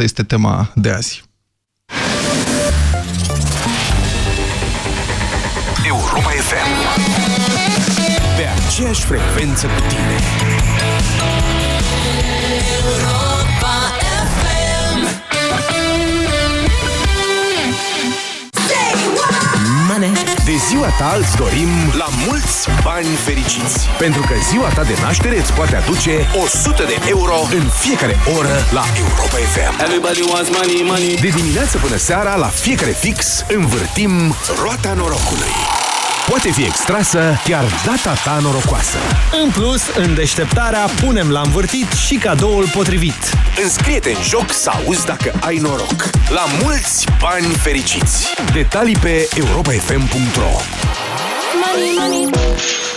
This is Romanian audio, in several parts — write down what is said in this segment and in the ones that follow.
Asta este tema de azi. Europa FM Pe aceeași frecvență cu tine ziua ta îți dorim la mulți bani fericiți. Pentru că ziua ta de naștere îți poate aduce 100 de euro în fiecare oră la Europa FM Everybody wants money, money. De dimineață până seara, la fiecare fix, învârtim roata norocului poate fi extrasă chiar data ta norocoasă. În plus, în deșteptarea punem la învârtit și cadoul potrivit. Înscrie-te în joc să auzi dacă ai noroc. La mulți bani fericiți! Detalii pe europafm.ro Money, money.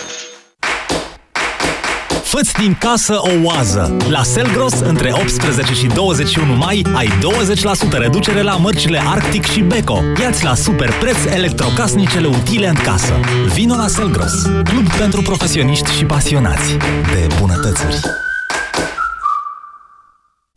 Făți din casă o oază. La Selgros, între 18 și 21 mai, ai 20% reducere la mărcile Arctic și Beko. Iați la super preț electrocasnicele utile în casă. Vino la Selgros, club pentru profesioniști și pasionați de bunătățuri.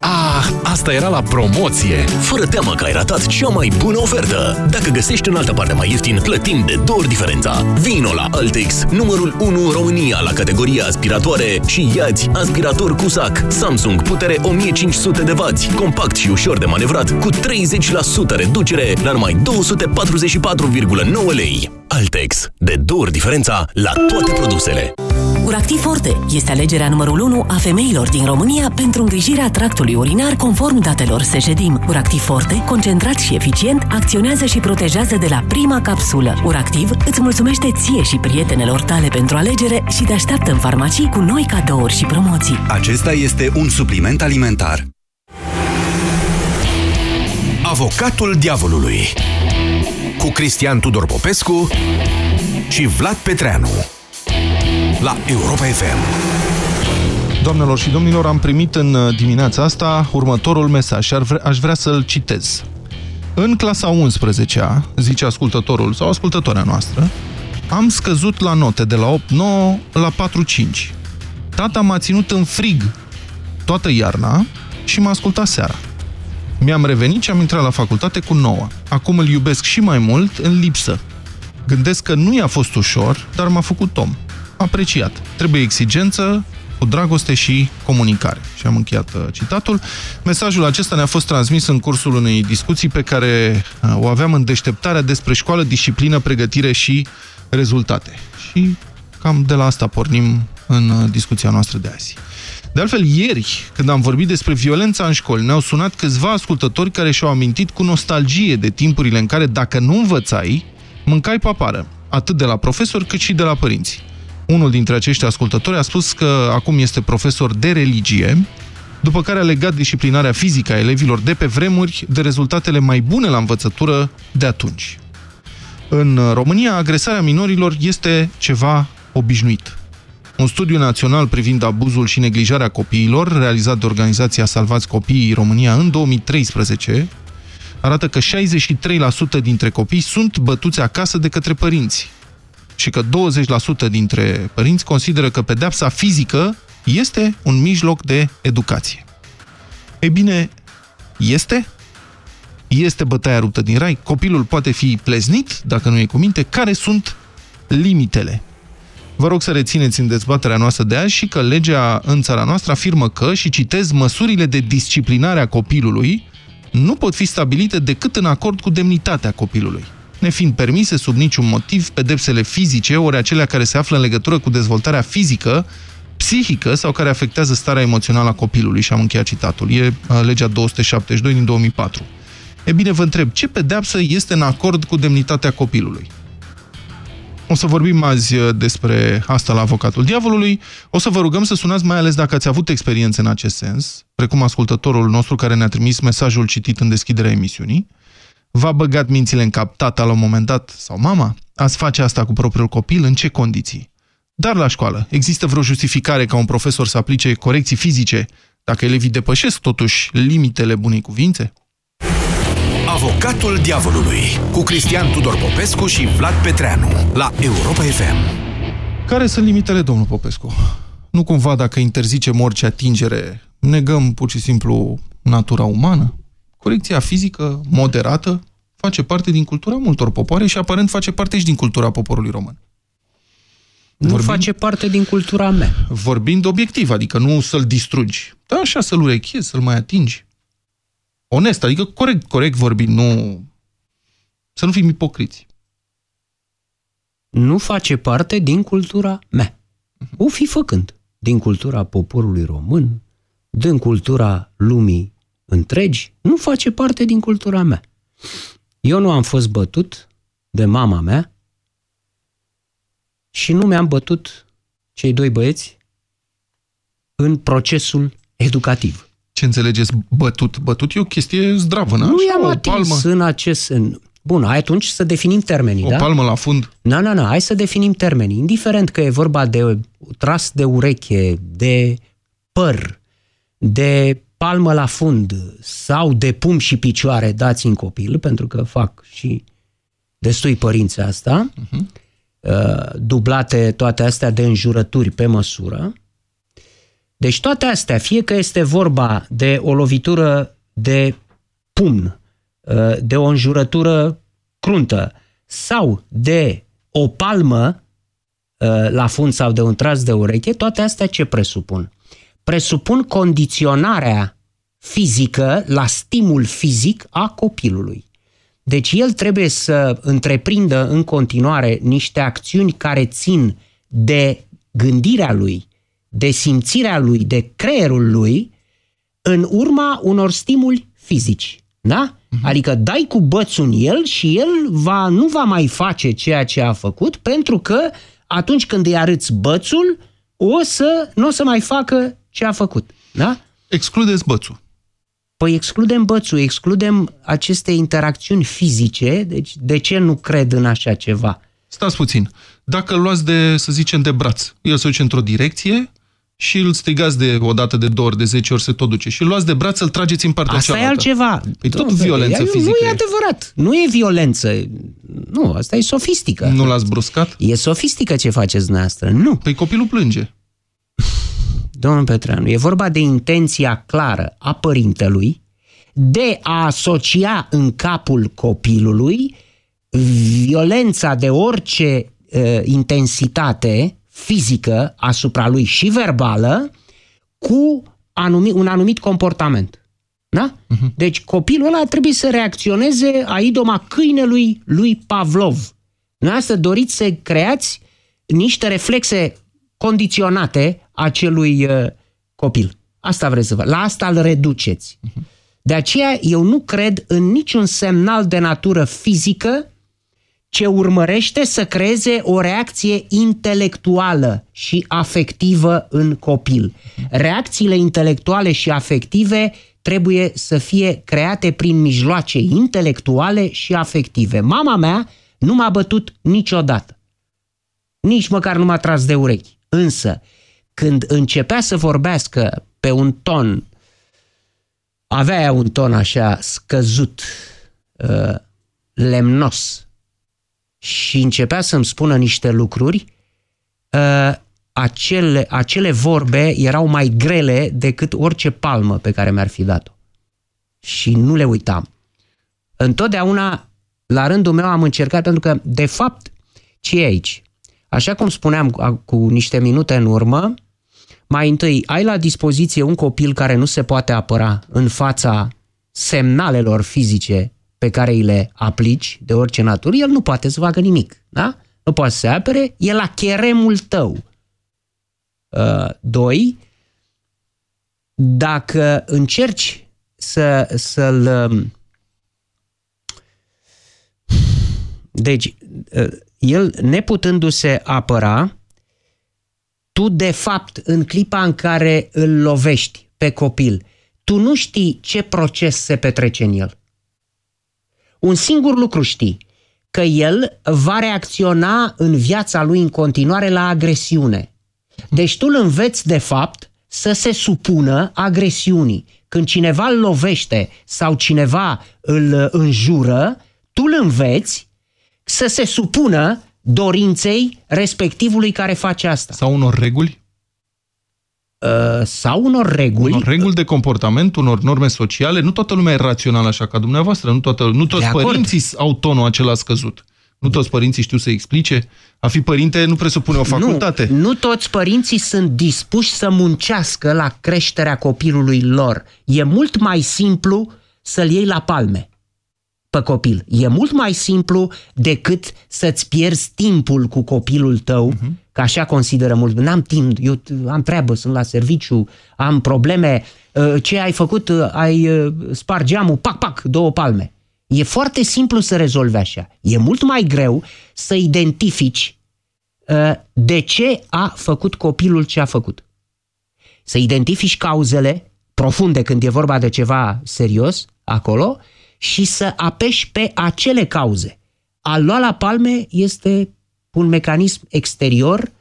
Ah, asta era la promoție! Fără teamă că ai ratat cea mai bună ofertă! Dacă găsești în altă parte mai ieftin, plătim de două ori diferența. Vino la Altex, numărul 1 în România la categoria aspiratoare și iați aspirator cu sac Samsung putere 1500 de W, compact și ușor de manevrat, cu 30% reducere la numai 244,9 lei. Altex, de două ori diferența la toate produsele. Uractiv Forte este alegerea numărul 1 a femeilor din România pentru îngrijirea tractului urinar conform datelor Sejedim. Uractiv Forte, concentrat și eficient, acționează și protejează de la prima capsulă. Uractiv îți mulțumește ție și prietenelor tale pentru alegere și te așteaptă în farmacii cu noi cadouri și promoții. Acesta este un supliment alimentar. Avocatul diavolului cu Cristian Tudor Popescu și Vlad Petreanu la Europa FM. Doamnelor și domnilor, am primit în uh, dimineața asta următorul mesaj și aș vrea să-l citez. În clasa 11-a, zice ascultătorul sau ascultătoarea noastră, am scăzut la note de la 8-9 la 4-5. Tata m-a ținut în frig toată iarna și m-a ascultat seara. Mi-am revenit și am intrat la facultate cu 9. Acum îl iubesc și mai mult în lipsă. Gândesc că nu i-a fost ușor, dar m-a făcut om apreciat. Trebuie exigență, cu dragoste și comunicare. Și am încheiat uh, citatul. Mesajul acesta ne-a fost transmis în cursul unei discuții pe care uh, o aveam în deșteptarea despre școală, disciplină, pregătire și rezultate. Și cam de la asta pornim în uh, discuția noastră de azi. De altfel, ieri, când am vorbit despre violența în școli, ne-au sunat câțiva ascultători care și-au amintit cu nostalgie de timpurile în care, dacă nu învățai, mâncai papară, atât de la profesori cât și de la părinți. Unul dintre acești ascultători a spus că acum este profesor de religie, după care a legat disciplinarea fizică a elevilor de pe vremuri de rezultatele mai bune la învățătură de atunci. În România, agresarea minorilor este ceva obișnuit. Un studiu național privind abuzul și neglijarea copiilor, realizat de organizația Salvați Copiii România în 2013, arată că 63% dintre copii sunt bătuți acasă de către părinți, și că 20% dintre părinți consideră că pedepsa fizică este un mijloc de educație. Ei bine, este? Este bătaia ruptă din rai? Copilul poate fi pleznit, dacă nu e cu minte? Care sunt limitele? Vă rog să rețineți în dezbaterea noastră de azi și că legea în țara noastră afirmă că, și citez, măsurile de disciplinare a copilului nu pot fi stabilite decât în acord cu demnitatea copilului nefiind permise sub niciun motiv pedepsele fizice, ori acelea care se află în legătură cu dezvoltarea fizică, psihică sau care afectează starea emoțională a copilului. Și am încheiat citatul. E uh, legea 272 din 2004. E bine, vă întreb, ce pedeapsă este în acord cu demnitatea copilului? O să vorbim azi uh, despre asta la avocatul diavolului. O să vă rugăm să sunați mai ales dacă ați avut experiențe în acest sens, precum ascultătorul nostru care ne-a trimis mesajul citit în deschiderea emisiunii. V-a băgat mințile în cap tata la un moment dat sau mama? Ați face asta cu propriul copil? În ce condiții? Dar la școală, există vreo justificare ca un profesor să aplice corecții fizice dacă elevii depășesc totuși limitele bunei cuvințe? Avocatul diavolului cu Cristian Tudor Popescu și Vlad Petreanu la Europa FM. Care sunt limitele, domnul Popescu? Nu cumva dacă interzicem orice atingere, negăm pur și simplu natura umană? Corecția fizică moderată face parte din cultura multor popoare și aparent face parte și din cultura poporului român. Nu vorbind, face parte din cultura mea. Vorbind obiectiv, adică nu să-l distrugi. Da, așa să-l urechezi, să-l mai atingi. Onest, adică corect, corect vorbind, nu... Să nu fim ipocriți. Nu face parte din cultura mea. O fi făcând. Din cultura poporului român, din cultura lumii întregi, nu face parte din cultura mea. Eu nu am fost bătut de mama mea și nu mi-am bătut cei doi băieți în procesul educativ. Ce înțelegeți bătut? Bătut e o chestie zdravă, nu? Nu i-am atins palmă. în acest... În... Bun, atunci să definim termenii, o da? O palmă la fund? Nu, nu, nu, hai să definim termenii. Indiferent că e vorba de tras de ureche, de păr, de palmă la fund sau de pum și picioare dați în copil, pentru că fac și destui părinții asta, uh-huh. dublate toate astea de înjurături pe măsură. Deci toate astea, fie că este vorba de o lovitură de pumn, uh, de o înjurătură cruntă sau de o palmă uh, la fund sau de un tras de ureche, toate astea ce presupun? Presupun condiționarea fizică la stimul fizic a copilului. Deci el trebuie să întreprindă în continuare niște acțiuni care țin de gândirea lui, de simțirea lui, de creierul lui, în urma unor stimuli fizici. Da? Uh-huh. Adică dai cu bățul în el și el va, nu va mai face ceea ce a făcut pentru că atunci când îi arăți bățul, o să, nu o să mai facă ce a făcut. Da? Excludeți bățul. Păi excludem bățul, excludem aceste interacțiuni fizice, deci de ce nu cred în așa ceva? Stați puțin. Dacă îl luați de, să zicem, de braț, el se duce într-o direcție și îl strigați de o dată, de două ori, de zece ori, se tot duce. Și îl luați de braț, îl trageți în partea asta cealaltă. Asta e altceva. Păi tot violență fizică. Nu e adevărat. Nu e violență. Nu, asta e sofistică. Nu l-ați bruscat? E sofistică ce faceți dumneavoastră. Nu. Păi copilul plânge. Domnul Petreanu, e vorba de intenția clară a părintelui de a asocia în capul copilului violența de orice uh, intensitate fizică asupra lui și verbală cu anumit, un anumit comportament. Da? Uh-huh. Deci copilul ăla trebuie să reacționeze a idoma câinelui lui Pavlov. să doriți să creați niște reflexe condiționate acelui uh, copil. Asta vreți să vă. La asta îl reduceți. De aceea eu nu cred în niciun semnal de natură fizică ce urmărește să creeze o reacție intelectuală și afectivă în copil. Reacțiile intelectuale și afective trebuie să fie create prin mijloace intelectuale și afective. Mama mea nu m-a bătut niciodată. Nici măcar nu m-a tras de urechi. Însă, când începea să vorbească pe un ton, avea un ton așa scăzut, uh, lemnos, și începea să-mi spună niște lucruri, uh, acele, acele vorbe erau mai grele decât orice palmă pe care mi-ar fi dat-o. Și nu le uitam. Întotdeauna, la rândul meu, am încercat, pentru că, de fapt, ce e aici? Așa cum spuneam cu niște minute în urmă, mai întâi ai la dispoziție un copil care nu se poate apăra în fața semnalelor fizice pe care îi le aplici de orice natură, el nu poate să facă nimic. Da? Nu poate să se apere, e la cheremul tău. Uh, doi, dacă încerci să, să-l... Um, deci, uh, el neputându-se apăra, tu de fapt în clipa în care îl lovești pe copil, tu nu știi ce proces se petrece în el. Un singur lucru știi, că el va reacționa în viața lui în continuare la agresiune. Deci tu îl înveți, de fapt, să se supună agresiunii. Când cineva îl lovește sau cineva îl înjură, tu îl înveți să se supună dorinței respectivului care face asta. Sau unor reguli? Uh, sau unor reguli. Unor reguli de comportament, unor norme sociale. Nu toată lumea e rațională așa ca dumneavoastră. Nu, toată, nu toți părinții au tonul acela scăzut. Nu toți părinții știu să explice. A fi părinte nu presupune o facultate. Nu, nu toți părinții sunt dispuși să muncească la creșterea copilului lor. E mult mai simplu să-l iei la palme pe copil. E mult mai simplu decât să-ți pierzi timpul cu copilul tău, uh-huh. că așa consideră mult. N-am timp, eu am treabă, sunt la serviciu, am probleme. Uh, ce ai făcut? Uh, ai uh, spart geamul, pac, pac, două palme. E foarte simplu să rezolvi așa. E mult mai greu să identifici de ce a făcut copilul ce a făcut. Să identifici cauzele profunde când e vorba de ceva serios acolo și să apeși pe acele cauze. A lua la palme este un mecanism exterior.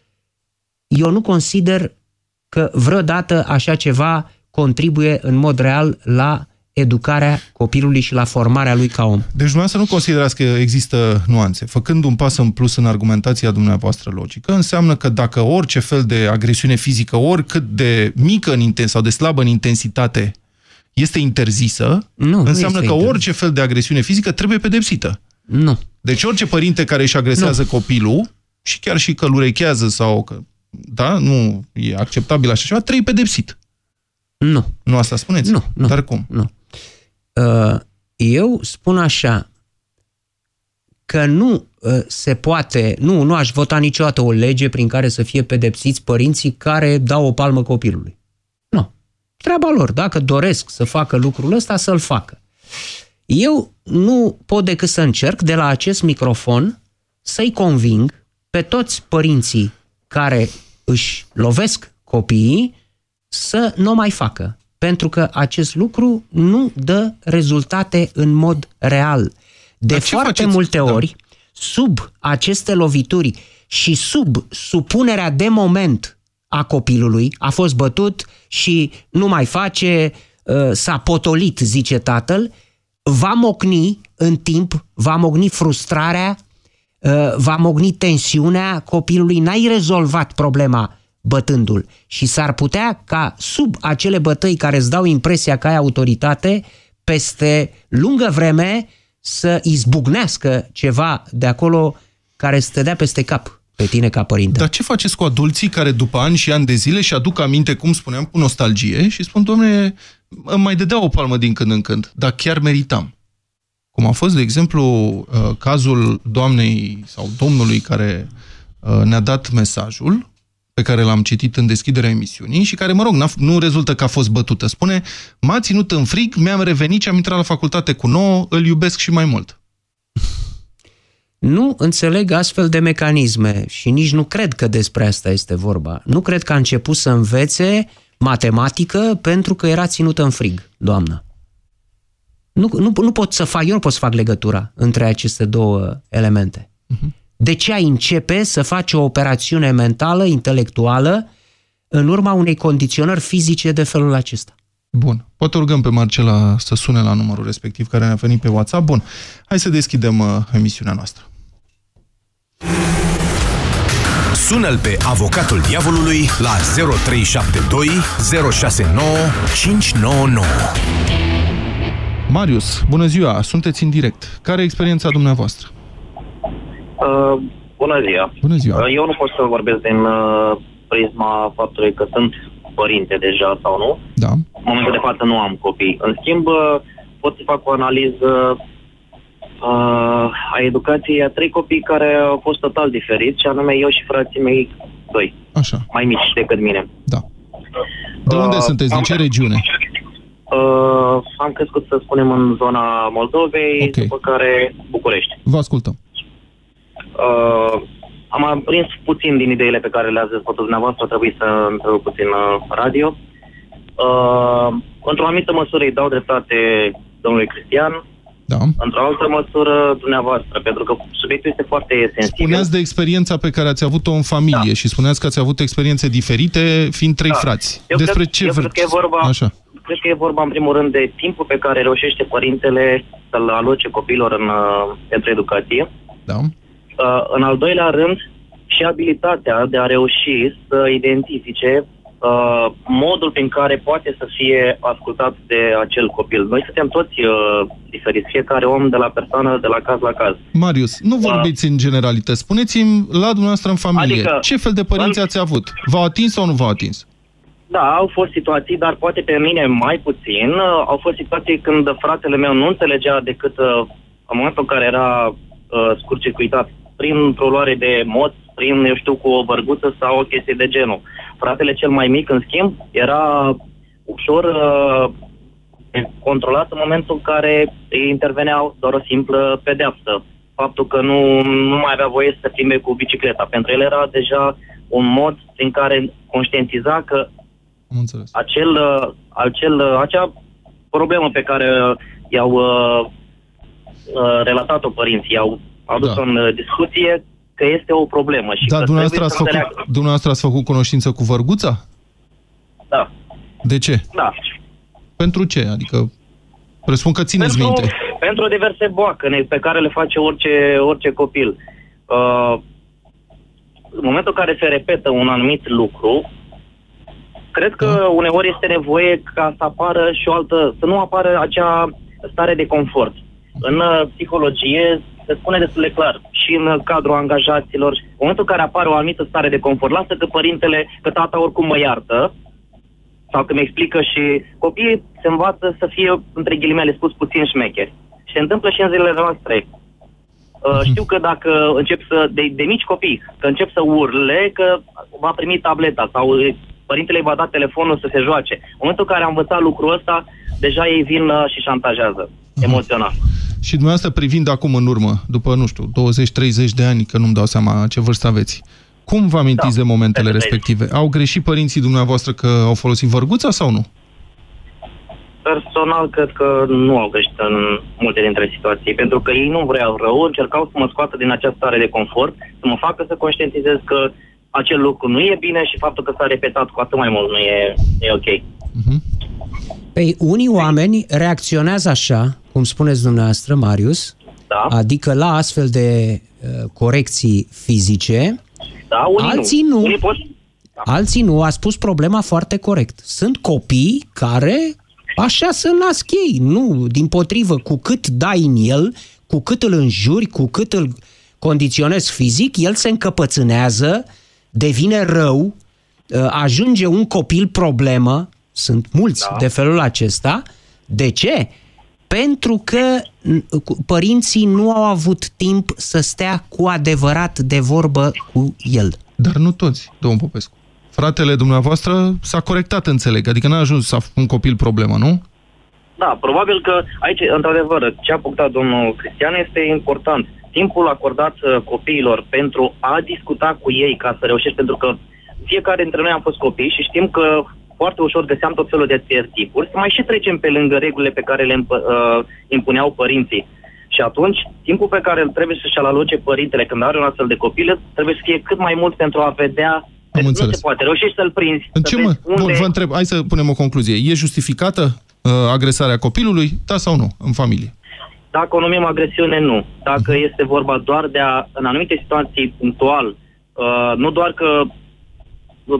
Eu nu consider că vreodată așa ceva contribuie în mod real la educarea copilului și la formarea lui ca om. Deci dumneavoastră nu considerați că există nuanțe. Făcând un pas în plus în argumentația dumneavoastră logică, înseamnă că dacă orice fel de agresiune fizică, oricât de mică în intens sau de slabă în intensitate este interzisă, nu, înseamnă nu că interzis. orice fel de agresiune fizică trebuie pedepsită. Nu. Deci orice părinte care își agresează nu. copilul și chiar și că îl urechează sau că, da, nu e acceptabil așa ceva, trebuie pedepsit. Nu. Nu asta spuneți? Nu. nu Dar cum? Nu. Uh, eu spun așa, că nu uh, se poate, nu, nu aș vota niciodată o lege prin care să fie pedepsiți părinții care dau o palmă copilului. Nu. Treaba lor. Dacă doresc să facă lucrul ăsta, să-l facă. Eu nu pot decât să încerc de la acest microfon să-i conving pe toți părinții care își lovesc copiii să nu mai facă pentru că acest lucru nu dă rezultate în mod real. De Dar foarte faceți? multe da. ori, da. sub aceste lovituri și sub supunerea de moment a copilului, a fost bătut și nu mai face, uh, s-a potolit, zice tatăl, va mocni în timp, va mocni frustrarea, uh, va mocni tensiunea copilului, n-ai rezolvat problema bătându-l. Și s-ar putea ca sub acele bătăi care îți dau impresia că ai autoritate, peste lungă vreme să izbucnească ceva de acolo care să te dea peste cap pe tine ca părinte. Dar ce faceți cu adulții care după ani și ani de zile și aduc aminte, cum spuneam, cu nostalgie și spun, domne, îmi mai dădea o palmă din când în când, dar chiar meritam. Cum a fost, de exemplu, uh, cazul doamnei sau domnului care uh, ne-a dat mesajul pe care l-am citit în deschiderea emisiunii și care, mă rog, nu rezultă că a fost bătută. Spune, m-a ținut în frig, mi-am revenit și am intrat la facultate cu nouă, îl iubesc și mai mult. Nu înțeleg astfel de mecanisme și nici nu cred că despre asta este vorba. Nu cred că a început să învețe matematică pentru că era ținută în frig, doamnă. Nu, nu, nu pot să fac, eu nu pot să fac legătura între aceste două elemente. Uh-huh. De ce ai începe să faci o operațiune mentală, intelectuală, în urma unei condiționări fizice de felul acesta? Bun. Poate rugăm pe Marcela să sune la numărul respectiv care ne-a venit pe WhatsApp. Bun. Hai să deschidem uh, emisiunea noastră. Sună-l pe avocatul diavolului la 0372 069 599. Marius, bună ziua! Sunteți în direct. Care e experiența dumneavoastră? Uh, bună ziua. Bună ziua. Uh, eu nu pot să vorbesc din uh, prisma faptului că sunt părinte deja sau nu. Da. În momentul de față nu am copii. În schimb, uh, pot să fac o analiză uh, a educației a trei copii care au fost total diferiți, și anume eu și frații mei doi. Așa. Mai mici decât mine. Da. De unde uh, sunteți? Din ce regiune? Uh, am crescut, să spunem, în zona Moldovei, okay. după care București. Vă ascultăm. Uh, am aprins puțin din ideile pe care le-ați dezbătut dumneavoastră, a trebuit să întrerup puțin uh, radio. Uh, într-o anumită măsură îi dau dreptate domnului Cristian. Da. Într-o altă măsură, dumneavoastră, pentru că subiectul este foarte sensibil. Spuneați de experiența pe care ați avut-o în familie da. și spuneați că ați avut experiențe diferite fiind trei Da. frați. Eu Despre cred, ce eu vreți? cred că e vorba, Așa. cred că e vorba în primul rând de timpul pe care reușește părintele să-l aloce copiilor în, uh, pentru educație. Da. Uh, în al doilea rând, și abilitatea de a reuși să identifice uh, modul prin care poate să fie ascultat de acel copil. Noi suntem toți uh, diferiți, fiecare om de la persoană, de la caz la caz. Marius, nu vorbiți în generalități. Spuneți-mi la dumneavoastră în familie, Adică, ce fel de părinți în- ați avut? V-au atins sau nu v-au atins? Da, au fost situații, dar poate pe mine mai puțin. Uh, Au fost situații când fratele meu nu înțelegea decât uh, în momentul în care era uh, scurcircuitat prin-o luare de moț, prin, eu știu, cu o bărguță sau o chestie de genul. Fratele cel mai mic, în schimb, era ușor uh, controlat în momentul în care îi intervenea doar o simplă pedeapsă. Faptul că nu, nu mai avea voie să plimbe cu bicicleta. Pentru el era deja un mod prin care conștientiza că Am înțeles. acel, uh, acel, uh, acea problemă pe care uh, i-au uh, uh, relatat-o părinții, i-au adus Da. în uh, discuție că este o problemă. Și Da, că dumneavoastră trebuie ați, să făcut, înțeleagă. dumneavoastră ați făcut cunoștință cu vărguța? Da, De ce? da. Pentru ce? Adică, presupun că țineți pentru, minte. pentru diverse boacăne pe care le face orice, orice copil. Uh, în momentul în care se repetă un anumit lucru, cred că Da. uneori este nevoie ca să apară și o altă, să nu apară acea stare de confort. În uh, psihologie se spune destul de clar și în uh, cadrul angajaților, în momentul în care apare o anumită stare de confort, lasă că părintele, că tata oricum mă iartă, sau că mi explică și copiii se învață să fie, între ghilimele spus, puțin șmecheri. Și se întâmplă și în zilele noastre. Uh, știu că dacă încep să, de, de mici copii, că încep să urle, că va primi tableta sau uh, părintele îi va da telefonul să se joace. În momentul în care am învățat lucrul ăsta, deja ei vin uh, și șantajează emoțional. Și dumneavoastră privind acum în urmă, după, nu știu, 20-30 de ani, că nu-mi dau seama ce vârstă aveți, cum vă amintiți Da, de momentele peste 30. respective? Au greșit părinții dumneavoastră că au folosit vărguța sau nu? Personal, cred că nu au greșit în multe dintre situații, pentru că ei nu vreau rău, încercau să mă scoată din această stare de confort, să mă facă să conștientizez că acel lucru nu e bine și faptul că s-a repetat cu atât mai mult nu e, e ok. Păi unii oameni reacționează așa, cum spuneți dumneavoastră, Marius, Da? adică la astfel de uh, corecții fizice, Da, unii Alții nu. nu. Unii pot... alții nu, a spus problema foarte corect. Sunt copii care așa se nasc ei, nu, din potrivă, cu cât dai în el, cu cât îl înjuri, cu cât îl condiționezi fizic, el se încăpățânează, devine rău, uh, ajunge un copil problemă, sunt mulți Da. de felul acesta. De ce? Pentru că n- cu- părinții nu au avut timp să stea cu adevărat de vorbă cu el. Dar nu toți, domnul Popescu. Fratele dumneavoastră s-a corectat, înțeleg, adică n-a ajuns să a un copil problemă, nu? Da, probabil că aici, într-adevăr, ce a punctat domnul Cristian este important. Timpul acordat uh, copiilor pentru a discuta cu ei ca să reușești, pentru că fiecare dintre noi am fost copii și știm că foarte ușor găseam tot felul de stereotipuri, să mai și trecem pe lângă regulile pe care le împ- uh, impuneau părinții. Și atunci, timpul pe care îl trebuie să-și aloce părintele când are un astfel de copil, trebuie să fie cât mai mult pentru a vedea că nu înțeles. se poate. Reușești să-l prinzi. În să ce mă? vezi Bun, vă întreb, hai să punem o concluzie. E justificată uh, agresarea copilului, da sau nu, în familie? Dacă o numim agresiune, nu. Dacă este vorba doar de a, în anumite situații punctual, uh, nu doar că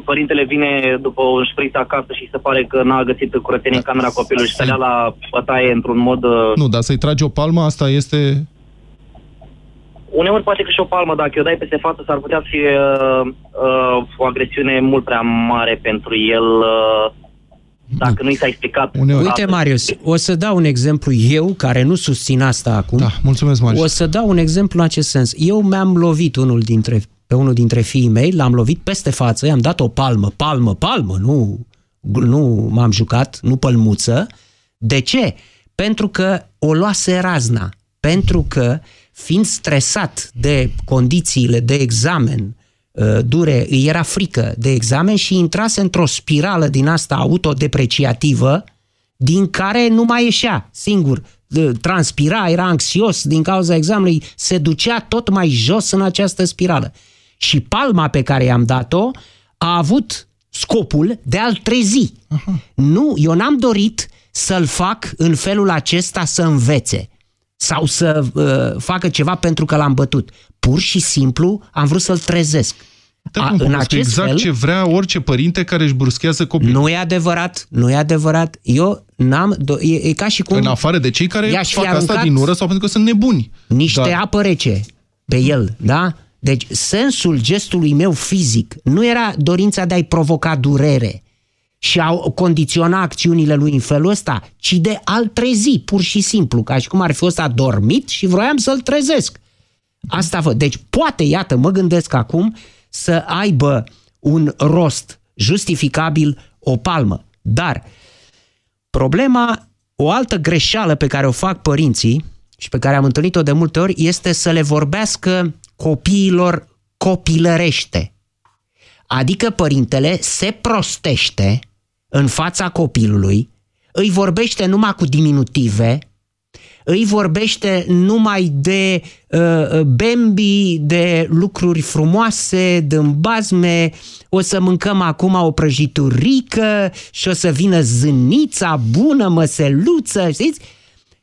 părintele vine după un șpriț acasă și se pare că n-a găsit curățenie în camera copilului și stărea la bătaie într-un mod... Uh, Nu, dar să-i tragi o palmă, asta este... uneori poate că și o palmă, dacă o dai peste față, s-ar putea fi uh, uh, o agresiune mult prea mare pentru el uh, dacă nu i s-a explicat. Uneori. Uite, Marius, o să dau un exemplu eu, care nu susțin asta acum. Da, mulțumesc, Marius. O să dau un exemplu în acest sens. Eu mi-am lovit unul dintre, pe unul dintre fiii mei, l-am lovit peste față, i-am dat o palmă, palmă, palmă, nu, nu m-am jucat, nu pălmuță. De ce? Pentru că o luase razna. Pentru că, fiind stresat de condițiile de examen uh, dure, îi era frică de examen și intrase într-o spirală din asta autodepreciativă din care nu mai ieșea singur. uh, transpira, era anxios din cauza examenului, se ducea tot mai jos în această spirală. Și palma pe care i-am dat-o a avut scopul de a-l trezi. Aha. Nu, eu n-am dorit să-l fac în felul acesta să învețe sau să uh, facă ceva pentru că l-am bătut. Pur și simplu am vrut să-l trezesc. Da, A, în acest exact fel, ce vrea orice părinte care își bruschează copilul. Nu e adevărat, nu e adevărat. Eu n-am... E, e ca și cum... În afară de cei care fac asta din ură sau pentru că sunt nebuni. Niște Dar... apă rece pe el, da? Deci sensul gestului meu fizic nu era dorința de a-i provoca durere și a condiționa acțiunile lui în felul ăsta, ci de a-l trezi, pur și simplu, ca și cum ar fi fost adormit și vroiam să-l trezesc. Asta văd. Deci poate, iată, mă gândesc acum să aibă un rost justificabil o palmă. Dar problema, o altă greșeală pe care o fac părinții și pe care am întâlnit-o de multe ori este să le vorbească copiilor copilărește. Adică părintele se prostește în fața copilului, îi vorbește numai cu diminutive, îi vorbește numai de uh, bembi, de lucruri frumoase, de îmbazme, o să mâncăm acum o prăjiturică și o să vină zânița bună, măseluță, știți?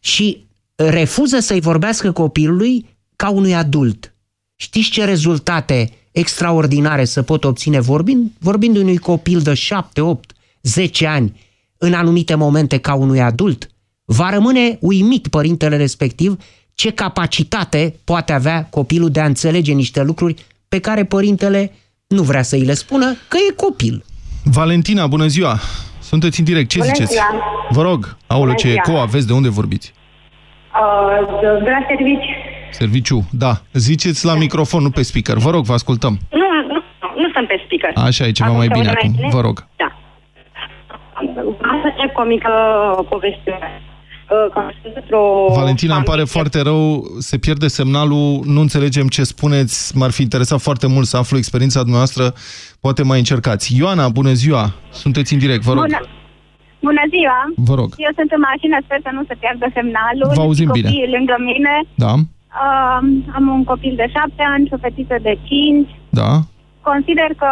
Și refuză să-i vorbească copilului ca unui adult. Știți ce rezultate extraordinare să pot obține vorbind, vorbind unui copil de 7, 8, 10 ani în anumite momente ca unui adult? Va rămâne uimit părintele respectiv ce capacitate poate avea copilul de a înțelege niște lucruri pe care părintele nu vrea să îi le spună, că e copil. Valentina, bună ziua! Sunteți în direct, ce bună ziceți? Ziua. Vă rog, aulă, ce eco aveți, de unde vorbiți? Uh, de la serviciu. Serviciu, da. Ziceți la da. microfon, nu pe speaker. Vă rog, vă ascultăm. Nu, nu, nu sunt pe speaker. Așa e ceva acum mai bine acum. Vă rog. Da. Am să încep cu o mică poveste. Valentina, îmi pare foarte rău, se pierde semnalul, nu înțelegem ce spuneți, m-ar fi interesat foarte mult să aflu experiența dumneavoastră, poate mai încercați. Ioana, bună ziua, sunteți în direct, vă rog. Bună, bună ziua, vă rog. Eu sunt în mașină, sper să nu se pierdă semnalul. Vă auzim bine. lângă mine. Da. Uh, am un copil de șapte ani și o fetiță de cinci. Da. Consider că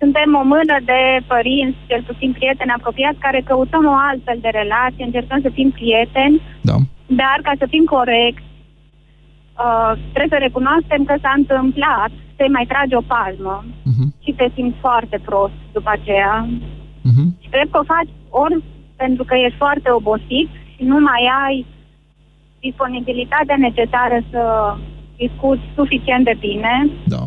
suntem o mână de părinți, cel puțin prieteni apropiați, care căutăm o altfel de relație, încercăm să fim prieteni, da. dar ca să fim corecți, uh, trebuie să recunoaștem că s-a întâmplat să mai tragi o palmă uh-huh. și te simți foarte prost după aceea. Uh-huh. Și cred că o faci ori pentru că ești foarte obosit și nu mai ai disponibilitatea necesară să discuți suficient de bine. Da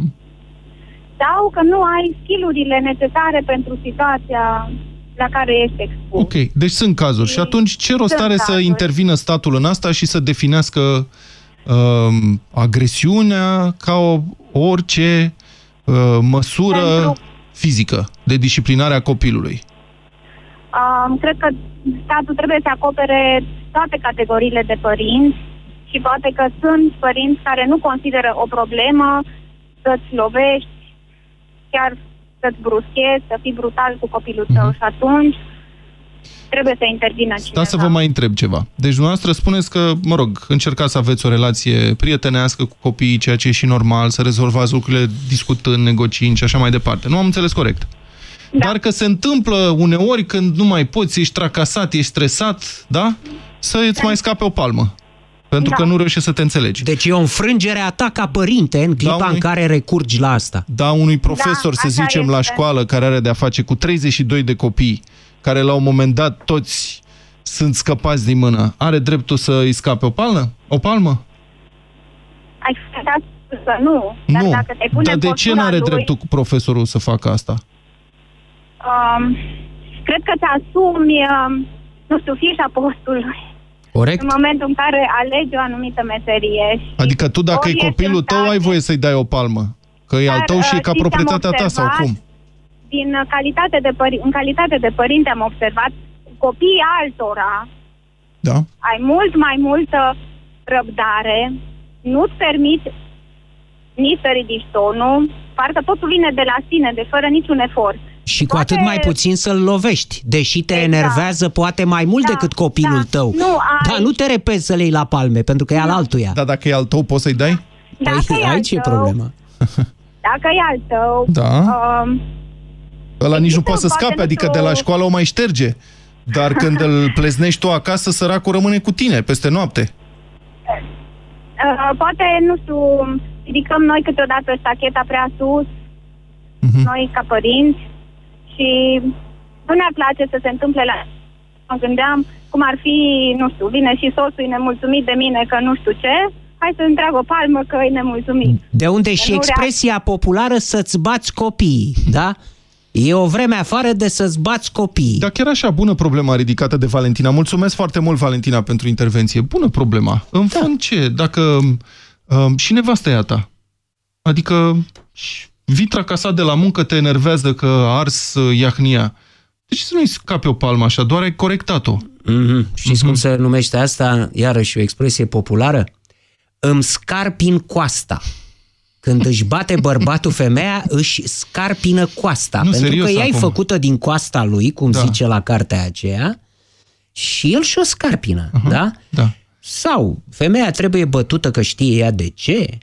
sau că nu ai skillurile necesare pentru situația la care ești expus. Ok, deci sunt cazuri. Și, și atunci ce rost are cazuri. să intervină statul în asta și să definească uh, agresiunea ca o, orice uh, măsură pentru... fizică de disciplinare a copilului? Uh, cred că statul trebuie să acopere toate categoriile de părinți și poate că sunt părinți care nu consideră o problemă să-ți lovești chiar să-ți bruschezi, să fii brutal cu copilul tău mm-hmm. și atunci trebuie să intervină cineva. Da, să vă mai întreb ceva. Deci dumneavoastră spuneți că, mă rog, încercați să aveți o relație prietenească cu copiii, ceea ce e și normal, să rezolvați lucrurile discutând, negociind și așa mai departe. Nu am înțeles corect. Da. Dar că se întâmplă uneori când nu mai poți, ești tracasat, ești stresat, da? Să îți da. mai scape o palmă. Pentru da. că nu reușești să te înțelegi. Deci e o înfrângere a ta ca părinte în clipa da, unui, în care recurgi la asta. Da, unui profesor, da, să zicem, este. la școală, care are de-a face cu 32 de copii, care la un moment dat toți sunt scăpați din mână, are dreptul să îi scape o palmă? O palmă? Ai să nu. Dar nu. Dacă te pune Dar de ce nu are lui... dreptul profesorul să facă asta? Um, cred că te asumi, um, nu știu, fișa postului. Corect. În momentul în care alegi o anumită meserie. Și adică tu, dacă e copilul tău, ai voie să-i dai o palmă. Că e al tău și e ca proprietatea ta sau cum? Din calitate de pări- în calitate de părinte am observat copiii altora da. ai mult mai multă răbdare, nu-ți permit nici să ridici tonul, parcă totul vine de la sine, de fără niciun efort. Și cu Poate- atât mai puțin să-l lovești, deși te Exact. enervează poate mai mult Da, decât copilul da. tău. Nu, ai- Dar nu te repezi să le iei la palme, pentru că e al altuia. Dar dacă e al tău, poți să-i dai? Dacă păi e al aici e tău, problema. Dacă e al tău, Da. um, Ăla nici nu Există poate să poate scape, adică de într-o- la școală o mai șterge. Dar când îl pleznești tu acasă, săracul rămâne cu tine peste noapte. uh, poate, nu știu, ridicăm noi câteodată ștacheta prea sus, Mhm. noi ca părinți, și nu ne-ar place să se întâmple la... Mă gândeam cum ar fi, nu știu, vine și soțul e nemulțumit de mine că nu știu ce, hai să-mi trag o palmă că e nemulțumit. De unde și nu expresia populară să-ți bați copiii, da? E o vreme afară de să-ți bați copiii. Dar chiar așa, bună problema ridicată de Valentina. Mulțumesc foarte mult, Valentina, pentru intervenție. Bună problema. În Da. fond, ce? Dacă um, și nevastă e a ta. Adică și vitra casa de la muncă te enervează că a ars uh, iahnia. De ce să nu-i scape o palmă așa? Doar ai corectat-o. Mm-hmm. Știți cum se numește asta? Iarăși o expresie populară? Îmi scarpin coasta. Când își bate bărbatul femeia, își scarpină coasta. Nu, pentru serios că ea e acum. făcută din coasta lui, cum Da. zice la cartea aceea, și el și-o scarpină, da? Da. Sau femeia trebuie bătută că știe ea de ce.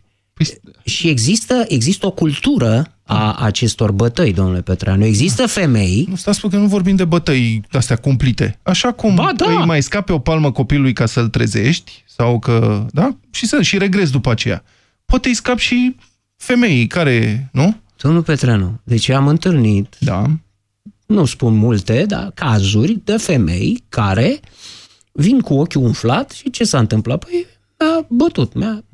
Păi, Și există, există o cultură a acestor bătăi, domnule Petreanu. Există femei nu stați spune că nu vorbim de bătăi astea cumplite. Așa cum Ba, da. îi mai scape o palmă copilului ca să-l trezești, sau că, da? Și să și regrezi după aceea. Poate îi scap și femeii care, nu? Domnul Petreanu, deci am întâlnit, Da. nu spun multe, dar cazuri de femei care vin cu ochiul umflat și ce s-a întâmplat? Păi mi-a bătut, mi-a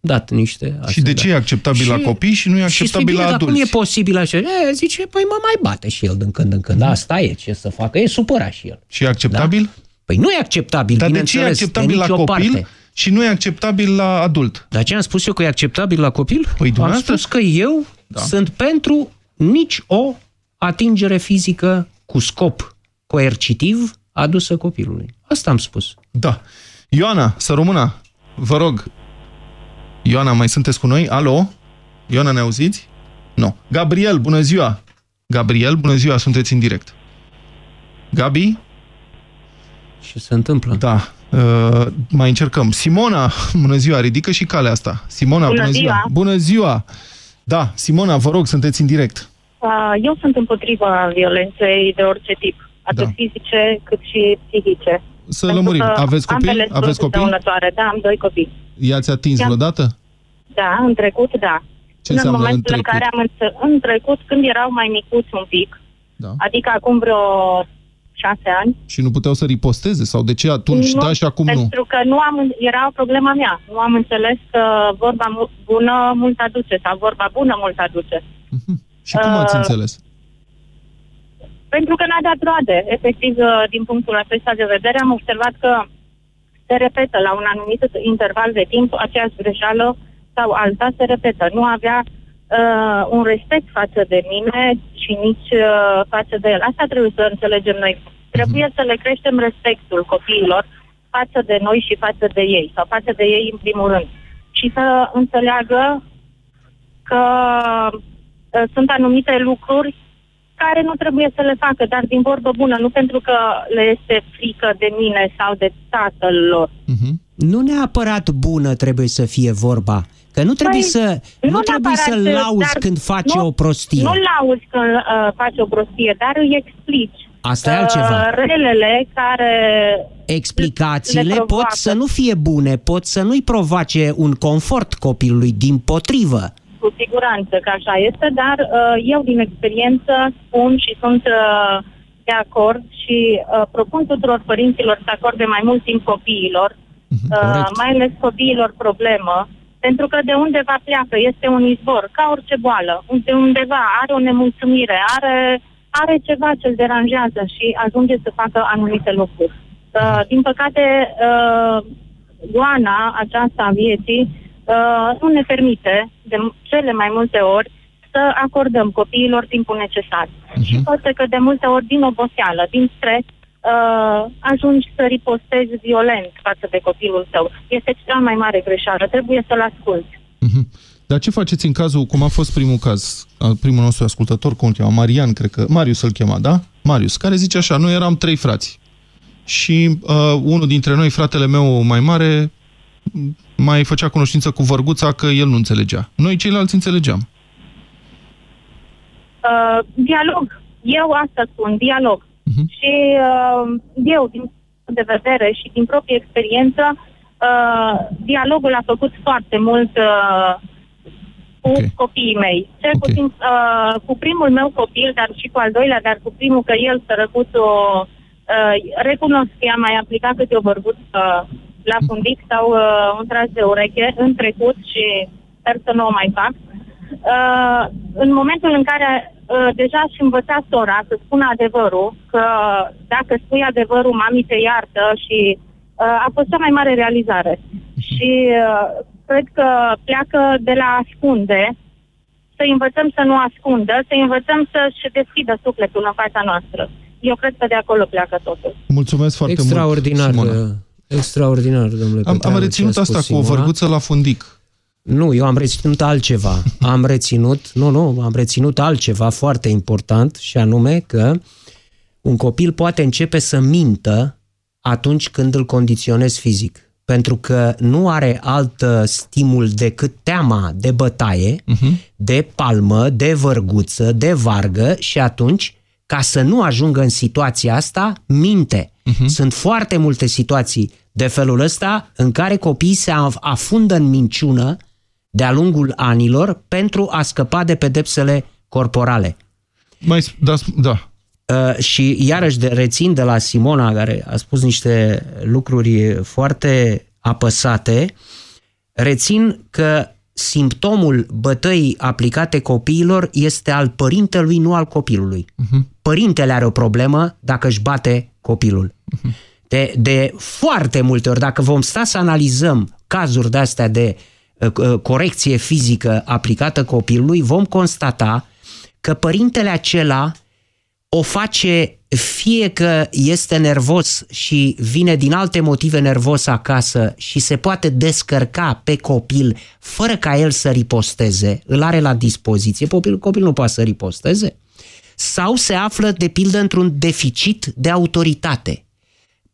dat niște... Și astea, de da. ce e acceptabil la copii și nu e și acceptabil spui, la bine, dar cum adulți? e posibil așa? E, zice, păi mă mai bate și el din când în când. Asta e, ce să facă? E supărat și el. Și e acceptabil? Păi nu e acceptabil, Dar de ce e bineînțeles, de acceptabil la nicio copil parte. și nu e acceptabil la adult? Dar ce am spus eu că e acceptabil la copil? Păi, am dumneavoastră- spus că eu Da. sunt pentru nici o atingere fizică cu scop coercitiv adusă copilului. Asta am spus. Da. Ioana, să rămână. Vă rog. Ioana, mai sunteți cu noi? Alo? Ioana, ne auziți? Nu. Gabriel, bună ziua! Gabriel, bună ziua, sunteți în direct. Gabi? Ce se întâmplă? Da. Uh, mai încercăm. Simona, bună ziua, ridică și calea asta. Simona, bună, Bună ziua. ziua. Bună ziua! Da, Simona, vă rog, sunteți în direct. Uh, Eu sunt împotriva violenței de orice tip, atât Da. fizice cât și psihice. Să Pentru lămurim. că Aveți copii? ambele sunt Aveți copii? dăunătoare. Da, am doi copii. I-ați atins I-am- vreodată? Da, în trecut, da. Ce în înseamnă în momentul în trecut? care am înțe- în trecut, când erau mai micuți un pic, Da. adică acum vreo șase ani, Și nu puteau să riposteze? Sau de ce atunci nu, da și acum nu? pentru că nu am, era problema mea. Nu am înțeles că vorba mu- bună mult aduce sau vorba bună mult aduce. Și cum ați Uh, înțeles? Pentru că n-a dat roade. Efectiv, uh, din punctul acesta de vedere, am observat că se repetă la un anumit interval de timp aceeași greșeală sau alta se repetă. Nu avea uh, un respect față de mine și nici uh, față de el. Asta trebuie să înțelegem noi. Trebuie să le creștem respectul copiilor față de noi și față de ei, sau față de ei în primul rând. Și să înțeleagă că uh, sunt anumite lucruri care nu trebuie să le facă, dar din vorbă bună, nu pentru că le este frică de mine sau de tatăl lor. Nu neapărat bună trebuie să fie vorba. Că nu trebuie Păi, să nu, nu trebuie să neapărat, lauzi dar când face nu- o prostie. Nu lauzi când uh, face o prostie, dar îi explici. Asta e altceva. relele care Explicațiile le provoacă. pot să nu fie bune, pot să nu-i provoace un confort copilului, din potrivă. Cu siguranță că așa este, dar uh, eu din experiență spun și sunt uh, de acord și uh, propun tuturor părinților să acorde mai mult timp copiilor, uh, corect. mai ales copiilor problemă, pentru că de undeva pleacă, este un izvor, ca orice boală, de undeva are o nemulțumire, are, are ceva ce-l deranjează și ajunge să facă anumite lucruri. Uh, din păcate, uh, goana aceasta a vieții uh, nu ne permite de m- cele mai multe ori să acordăm copiilor timpul necesar. Și poate că de multe ori din oboseală, din stres, uh, ajungi să ripostezi violent față de copilul tău. Este cea mai mare greșeală. Trebuie să-l asculți. Dar ce faceți în cazul, cum a fost primul caz, primul nostru ascultător, cum îl chema, Marian, cred că, Marius îl chema, da? Marius, care zice așa, noi eram trei frați și uh, unul dintre noi, fratele meu mai mare, mai făcea cunoștință cu vărguța că el nu înțelegea. Noi ceilalți înțelegeam. Uh, dialog. Eu asta spun, dialog. Uh-huh. Și uh, eu, din de vedere și din proprie experiență, uh, dialogul a făcut foarte mult uh, cu okay. copiii mei. Cel okay. puțin uh, cu primul meu copil, dar și cu al doilea, dar cu primul că el sărăcut-o uh, recunosc că am mai aplicat câte o vărbuță uh, la fundic sau uh, un tras de ureche în trecut și sper să nu o mai fac. Uh, în momentul în care uh, deja și învăța sora să spună adevărul, că dacă spui adevărul, mami te iartă și uh, a fost cea mai mare realizare. Și uh, cred că pleacă de la ascunde, să învățăm să nu ascundă, să învățăm să-și deschidă sufletul în fața noastră. Eu cred că de acolo pleacă totul. Mulțumesc foarte Extraordinar, mult, Simona. Extraordinar, domnule Am, am reținut asta cu o vărguță la fundic. Nu, eu am reținut altceva. Am reținut, nu, nu, am reținut altceva foarte important și anume că un copil poate începe să mintă atunci când îl condiționezi fizic. Pentru că nu are alt stimul decât teama de bătaie, uh-huh. de palmă, de vărguță, de vargă și atunci, ca să nu ajungă în situația asta, minte. Uh-huh. Sunt foarte multe situații de felul ăsta în care copiii se afundă în minciună de-a lungul anilor pentru a scăpa de pedepsele corporale. Mai, da, da. Uh, și iarăși de, rețin de la Simona, care a spus niște lucruri foarte apăsate, rețin că simptomul bătăii aplicate copiilor este al părintelui, nu al copilului. Uh-huh. Părintele are o problemă dacă își bate copilul. Uh-huh. De, de foarte multe ori, dacă vom sta să analizăm cazuri de-astea de uh, uh, corecție fizică aplicată copilului, vom constata că părintele acela o face fie că este nervos și vine din alte motive nervos acasă și se poate descărca pe copil fără ca el să riposteze, îl are la dispoziție, copilul, copilul nu poate să riposteze, sau se află de pildă într-un deficit de autoritate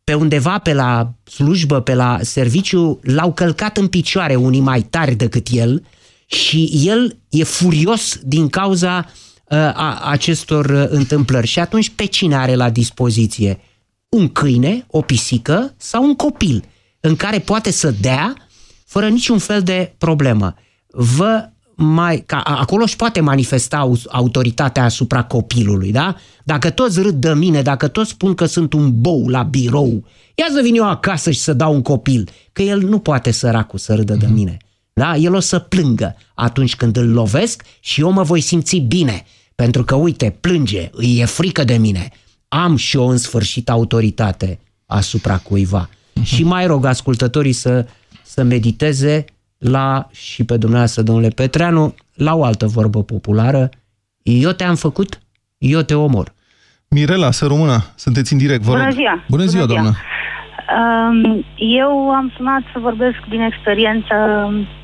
pe undeva pe la slujbă, pe la serviciu, l-au călcat în picioare unii mai tari decât el și el e furios din cauza uh, a acestor uh, întâmplări. Și atunci pe cine are la dispoziție? Un câine, o pisică sau un copil în care poate să dea fără niciun fel de problemă. Vă mai, ca, acolo își poate manifesta autoritatea asupra copilului, da? Dacă toți râd de mine, dacă toți spun că sunt un bou la birou, ia să vin eu acasă și să dau un copil, că el nu poate săracul să râdă de mhm. mine. Da? El o să plângă atunci când îl lovesc și eu mă voi simți bine, pentru că, uite, plânge, îi e frică de mine. Am și eu în sfârșit autoritate asupra cuiva. Uh-huh. Și mai rog ascultătorii să, să mediteze la, și pe dumneavoastră, domnule Petreanu, la o altă vorbă populară, eu te-am făcut, eu te omor. Mirela, să română, sunteți în direct, vă Bună ziua! Bună, Bună ziua, doamnă! Um, eu am sunat să vorbesc din experiență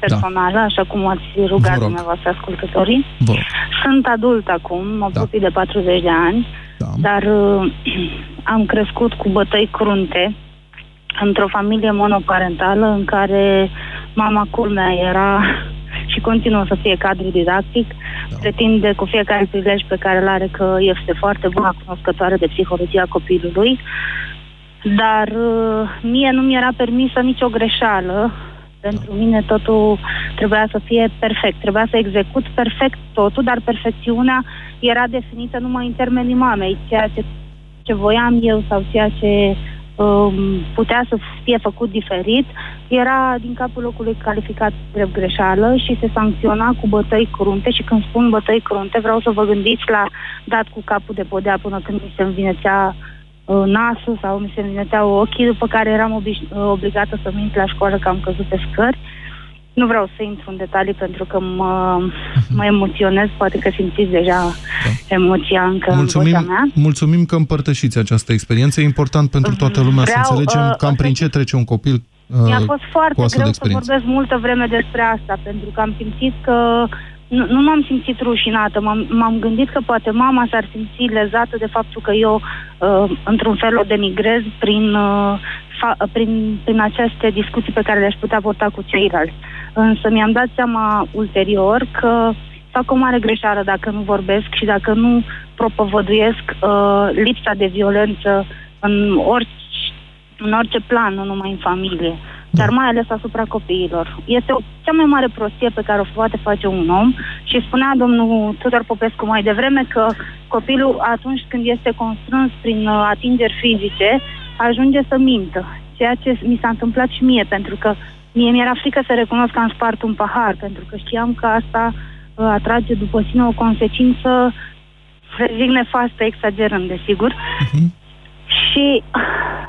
personală, da. așa cum ați rugat dumneavoastră ascultătorii. Vă Sunt adult acum, mă da. de 40 de ani, da. dar uh, am crescut cu bătăi crunte într-o familie monoparentală în care mama culmea era și continuă să fie cadru didactic, da. pretinde cu fiecare prilej pe care îl are că este foarte bună cunoscătoare de psihologia copilului, dar uh, mie nu mi era permisă nicio greșeală. Pentru mine totul trebuia să fie perfect, trebuia să execut perfect totul, dar perfecțiunea era definită numai în termenii mamei, ceea ce, ce voiam eu sau ceea ce Um, putea să fie făcut diferit, era din capul locului calificat de greșeală și se sancționa cu bătăi crunte și când spun bătăi crunte vreau să vă gândiți la dat cu capul de podea până când mi se învinețea uh, nasul sau mi se învinețeau ochii, după care eram obiș- obligată să mint la școală că am căzut pe scări. Nu vreau să intru în detalii pentru că mă, mhm. mă emoționez, poate că simțiți deja da. emoția încă mulțumim, în vocea mea. Mulțumim că împărtășiți această experiență. E important pentru toată lumea vreau, să înțelegem uh, cam prin ce trece un copil Mi-a fost foarte greu să vorbesc multă vreme despre asta, pentru că am simțit că nu, nu m-am simțit rușinată, m-am, m-am gândit că poate mama s-ar simți lezată de faptul că eu, uh, într-un fel, o denigrez prin, uh, fa, prin, prin aceste discuții pe care le-aș putea porta cu ceilalți. Însă mi-am dat seama ulterior că fac o mare greșeală dacă nu vorbesc și dacă nu propovăduiesc uh, lipsa de violență în orice, în orice plan, nu numai în familie dar mai ales asupra copiilor. Este o cea mai mare prostie pe care o poate face un om și spunea domnul Tudor Popescu mai devreme că copilul atunci când este constrâns prin uh, atingeri fizice ajunge să mintă, ceea ce mi s-a întâmplat și mie, pentru că mie mi-era frică să recunosc că am spart un pahar, pentru că știam că asta uh, atrage după sine o consecință, să zic nefastă, exagerând, desigur. Uh-huh. Și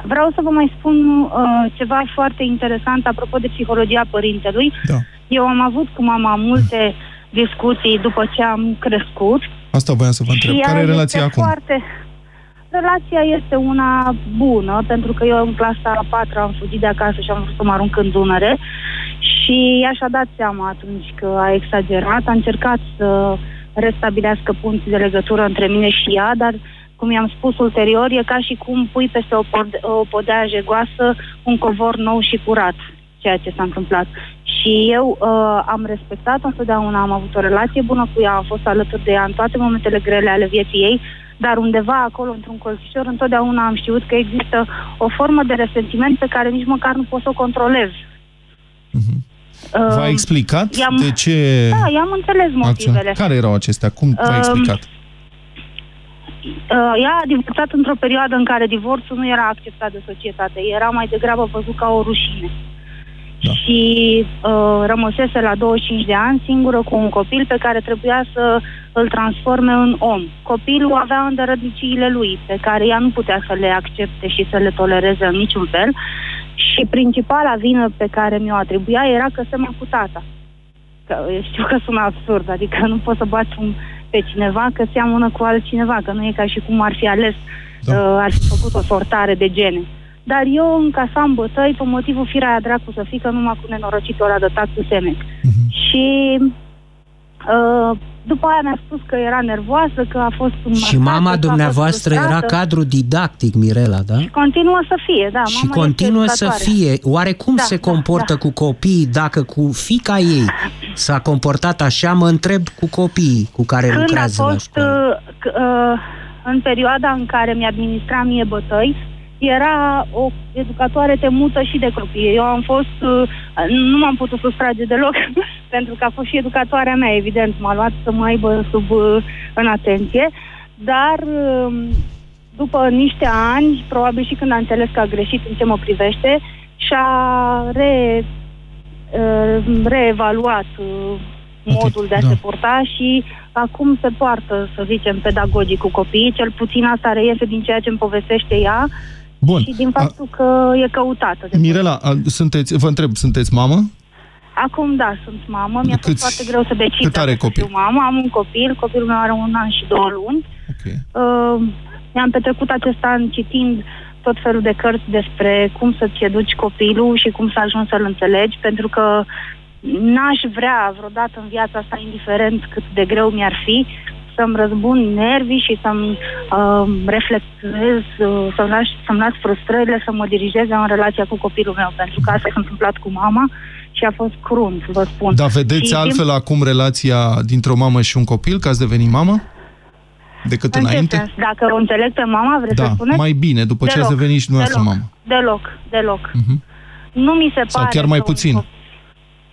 vreau să vă mai spun uh, ceva foarte interesant apropo de psihologia părintelui. Da. Eu am avut cu mama multe discuții după ce am crescut. Asta voiam să vă întreb. Care e relația acum? Foarte... Relația este una bună, pentru că eu în clasa a patra am fugit de acasă și am vrut să mă arunc în Dunăre și ea și-a dat seama atunci că a exagerat, a încercat să restabilească punții de legătură între mine și ea, dar cum i-am spus ulterior, e ca și cum pui peste o, pod- o podea jegoasă un covor nou și curat, ceea ce s-a întâmplat. Și eu uh, am respectat întotdeauna, am avut o relație bună cu ea, am fost alături de ea în toate momentele grele ale vieții ei, dar undeva acolo, într-un colțișor, întotdeauna am știut că există o formă de resentiment pe care nici măcar nu pot să o controlez. Uh-huh. Uh, V-a explicat de ce... Da, i-am înțeles motivele. Care erau acestea? Cum uh, v-a explicat? uh, ea a divorțat într-o perioadă în care divorțul nu era acceptat de societate, era mai degrabă văzut ca o rușine. Da. Și uh, rămăsese la 25 de ani singură cu un copil pe care trebuia să îl transforme în om. Copilul avea îndărădniciile lui, pe care ea nu putea să le accepte și să le tolereze în niciun fel. Și principala vină pe care mi-o atribuia era că se cu tata. Că, știu că sună absurd, adică nu poți să bați un pe cineva că seamănă cu altcineva, că nu e ca și cum ar fi ales, da. uh, ar fi făcut o sortare de gene. Dar eu încasam bătăi pe motivul firea aia dracu să fie că numai cu nenorocitul ăla de cu semne. Uh-huh. Și uh, după aia mi-a spus că era nervoasă, că a fost un Și mama dumneavoastră era cadru didactic, Mirela, da? Și continuă să fie, da. Și mama continuă să fie. Oare cum da, se da, comportă da. cu copiii dacă cu fica ei s-a comportat așa? Mă întreb cu copiii cu care Când lucrează a fost, la școală. Uh, uh, în perioada în care mi-administra mie bătăi, era o educatoare temută și de copii. Eu am fost, uh, nu m-am putut sustrage deloc, pentru că a fost și educatoarea mea, evident, m-a luat să mă aibă sub uh, în atenție, dar um, după niște ani, probabil și când a înțeles că a greșit în ce mă privește, și-a re, uh, reevaluat modul de a da. se porta și acum se poartă, să zicem, pedagogic cu copiii, cel puțin asta reiese din ceea ce îmi povestește ea, Bun. și din faptul a... că e căutată. De Mirela, a, sunteți, vă întreb, sunteți mamă? Acum, da, sunt mamă. Mi-a fost foarte greu să decid Cât are copil? Mamă, am un copil, copilul meu are un an și două luni. Okay. Uh, mi-am petrecut acest an citind tot felul de cărți despre cum să-ți educi copilul și cum să ajungi să-l înțelegi, pentru că n-aș vrea vreodată în viața asta, indiferent cât de greu mi-ar fi, să-mi răzbun nervii și să-mi uh, reflectez, uh, să-mi, las, să-mi las frustrările, să mă dirigez în relația cu copilul meu, pentru că asta s-a întâmplat cu mama și a fost crunt, vă spun. Dar vedeți și altfel din... acum relația dintre o mamă și un copil, că ați devenit mamă? Decât în înainte? Sens? Dacă o înțeleg pe mama, vreți da, să spuneți? mai bine, după deloc, ce ați devenit și dumneavoastră mamă. Deloc, deloc. Uh-huh. Nu mi se Sau pare... chiar mai puțin. Un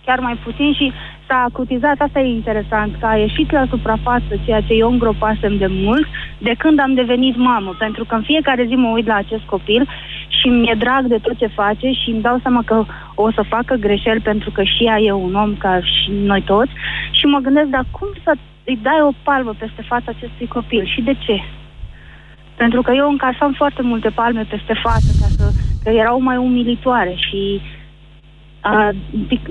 chiar mai puțin și s-a acutizat, asta e interesant, că a ieșit la suprafață ceea ce eu îngropasem de mult de când am devenit mamă, pentru că în fiecare zi mă uit la acest copil și mi-e drag de tot ce face și îmi dau seama că o să facă greșeli pentru că și ea e un om ca și noi toți. Și mă gândesc, dar cum să îi dai o palmă peste fața acestui copil? Și de ce? Pentru că eu încasam foarte multe palme peste față, ca să, că erau mai umilitoare și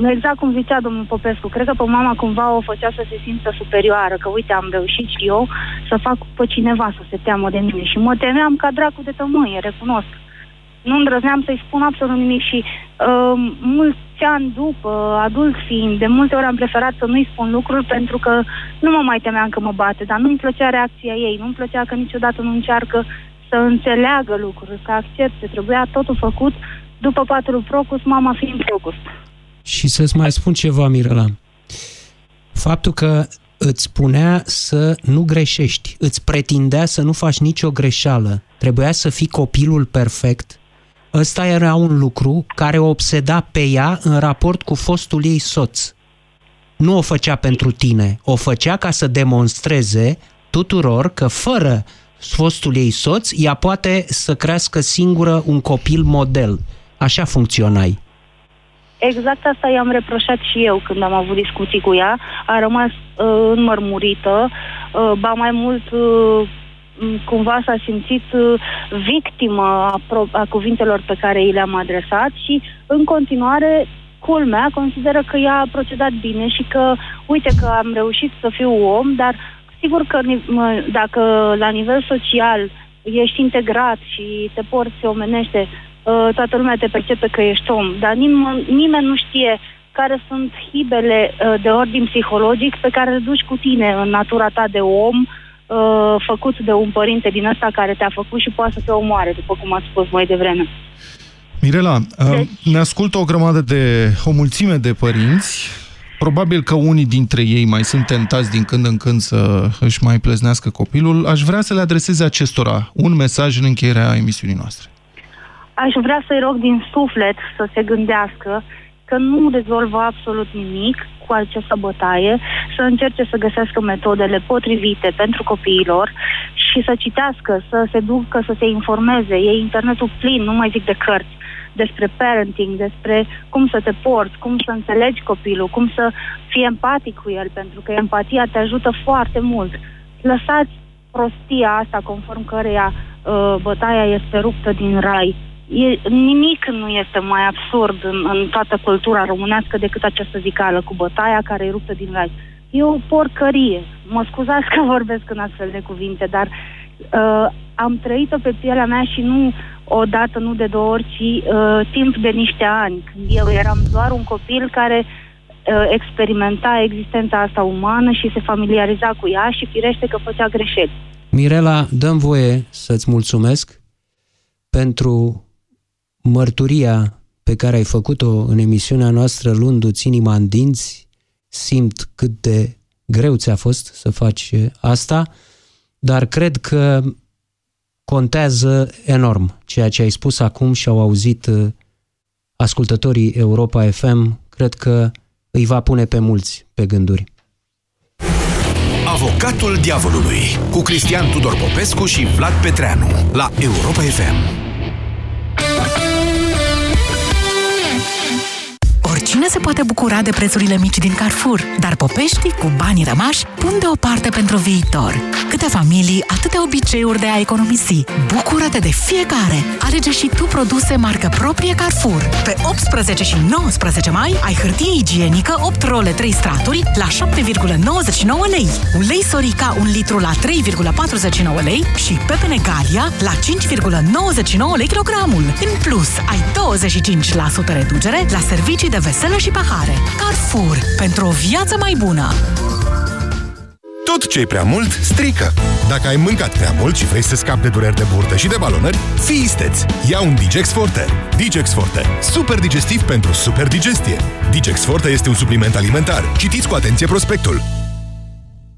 exact cum zicea domnul Popescu, cred că pe mama cumva o făcea să se simtă superioară, că uite, am reușit și eu să fac pe cineva să se teamă de mine și mă temeam ca dracu de tămâie, recunosc. nu îndrăzneam să-i spun absolut nimic și uh, mulți ani după, adult fiind, de multe ori am preferat să nu-i spun lucruri pentru că nu mă mai temeam că mă bate, dar nu-mi plăcea reacția ei, nu-mi plăcea că niciodată nu încearcă să înțeleagă lucruri, să accepte. Trebuia totul făcut după patru procus, mama fiind procus. Și să-ți mai spun ceva, Mirela. Faptul că îți spunea să nu greșești, îți pretindea să nu faci nicio greșeală, trebuia să fii copilul perfect, ăsta era un lucru care o obseda pe ea în raport cu fostul ei soț. Nu o făcea pentru tine, o făcea ca să demonstreze tuturor că fără fostul ei soț, ea poate să crească singură un copil model. Așa funcționai. Exact asta i-am reproșat și eu când am avut discuții cu ea. A rămas uh, înmărmurită, uh, ba mai mult uh, cumva s-a simțit uh, victimă a, pro- a cuvintelor pe care i le-am adresat și în continuare culmea consideră că ea a procedat bine și că uite că am reușit să fiu om, dar sigur că dacă la nivel social ești integrat și te porți omenește, uh, toată lumea te percepe că ești om, dar nim- nimeni nu știe care sunt hibele uh, de ordin psihologic pe care le duci cu tine în natura ta de om, uh, făcut de un părinte din ăsta care te-a făcut și poate să te omoare, după cum ați spus mai devreme. Mirela, deci... ne ascultă o grămadă de, o mulțime de părinți Probabil că unii dintre ei mai sunt tentați din când în când să își mai pleznească copilul. Aș vrea să le adreseze acestora un mesaj în încheierea emisiunii noastre. Aș vrea să-i rog din suflet să se gândească că nu rezolvă absolut nimic cu această bătaie, să încerce să găsească metodele potrivite pentru copiilor și să citească, să se ducă, să se informeze. E internetul plin, nu mai zic de cărți despre parenting, despre cum să te porți, cum să înțelegi copilul, cum să fii empatic cu el, pentru că empatia te ajută foarte mult. Lăsați prostia asta conform căreia uh, bătaia este ruptă din rai. E, nimic nu este mai absurd în, în toată cultura românească decât această zicală cu bătaia care e ruptă din rai. E o porcărie. Mă scuzați că vorbesc în astfel de cuvinte, dar uh, am trăit-o pe pielea mea și nu o dată, nu de două ori, ci uh, timp de niște ani, când eu eram doar un copil care uh, experimenta existența asta umană și se familiariza cu ea și firește că făcea greșeli. Mirela, dăm voie să-ți mulțumesc pentru mărturia pe care ai făcut-o în emisiunea noastră luându-ți inima în dinți. Simt cât de greu ți-a fost să faci asta, dar cred că contează enorm ceea ce ai spus acum și au auzit uh, ascultătorii Europa FM, cred că îi va pune pe mulți pe gânduri. Avocatul diavolului cu Cristian Tudor Popescu și Vlad Petreanu la Europa FM. Oricine se poate bucura de prețurile mici din Carrefour, dar popeștii cu banii rămași pun deoparte pentru viitor. Câte familii, atâtea obiceiuri de a economisi. Bucură-te de fiecare! Alege și tu produse marcă proprie Carrefour. Pe 18 și 19 mai ai hârtie igienică 8 role 3 straturi la 7,99 lei. Ulei Sorica 1 litru la 3,49 lei și pepene Galia la 5,99 lei kilogramul. În plus, ai 25% reducere la servicii de veselă și pahare. Carrefour. Pentru o viață mai bună. Tot ce e prea mult, strică. Dacă ai mâncat prea mult și vrei să scapi de dureri de burtă și de balonări, fii isteț. Ia un Digex Forte. Digex Forte. Super digestiv pentru super digestie. Digex Forte este un supliment alimentar. Citiți cu atenție prospectul.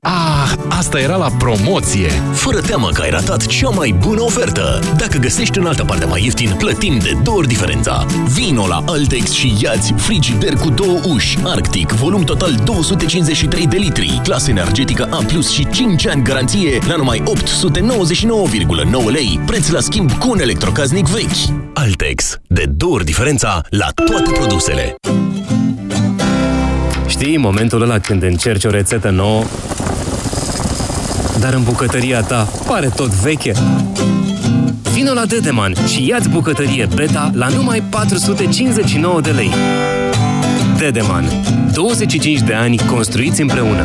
Ah, asta era la promoție! Fără teamă că ai ratat cea mai bună ofertă! Dacă găsești în altă parte mai ieftin, plătim de două ori diferența. Vino la Altex și iați frigider cu două uși, Arctic, volum total 253 de litri, clasă energetică A+, și 5 ani garanție la numai 899,9 lei, preț la schimb cu un electrocaznic vechi. Altex, de două ori diferența la toate produsele. Știi momentul ăla când încerci o rețetă nouă dar în bucătăria ta pare tot veche. Vino la Dedeman și ia-ți bucătărie Beta la numai 459 de lei. Dedeman. 25 de ani construiți împreună.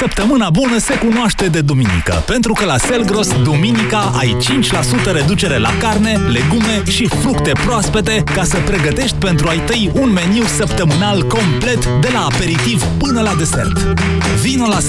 Săptămâna bună se cunoaște de duminică, pentru că la Selgros, duminica ai 5% reducere la carne, legume și fructe proaspete ca să pregătești pentru ai tăi un meniu săptămânal complet de la aperitiv până la desert. Vino la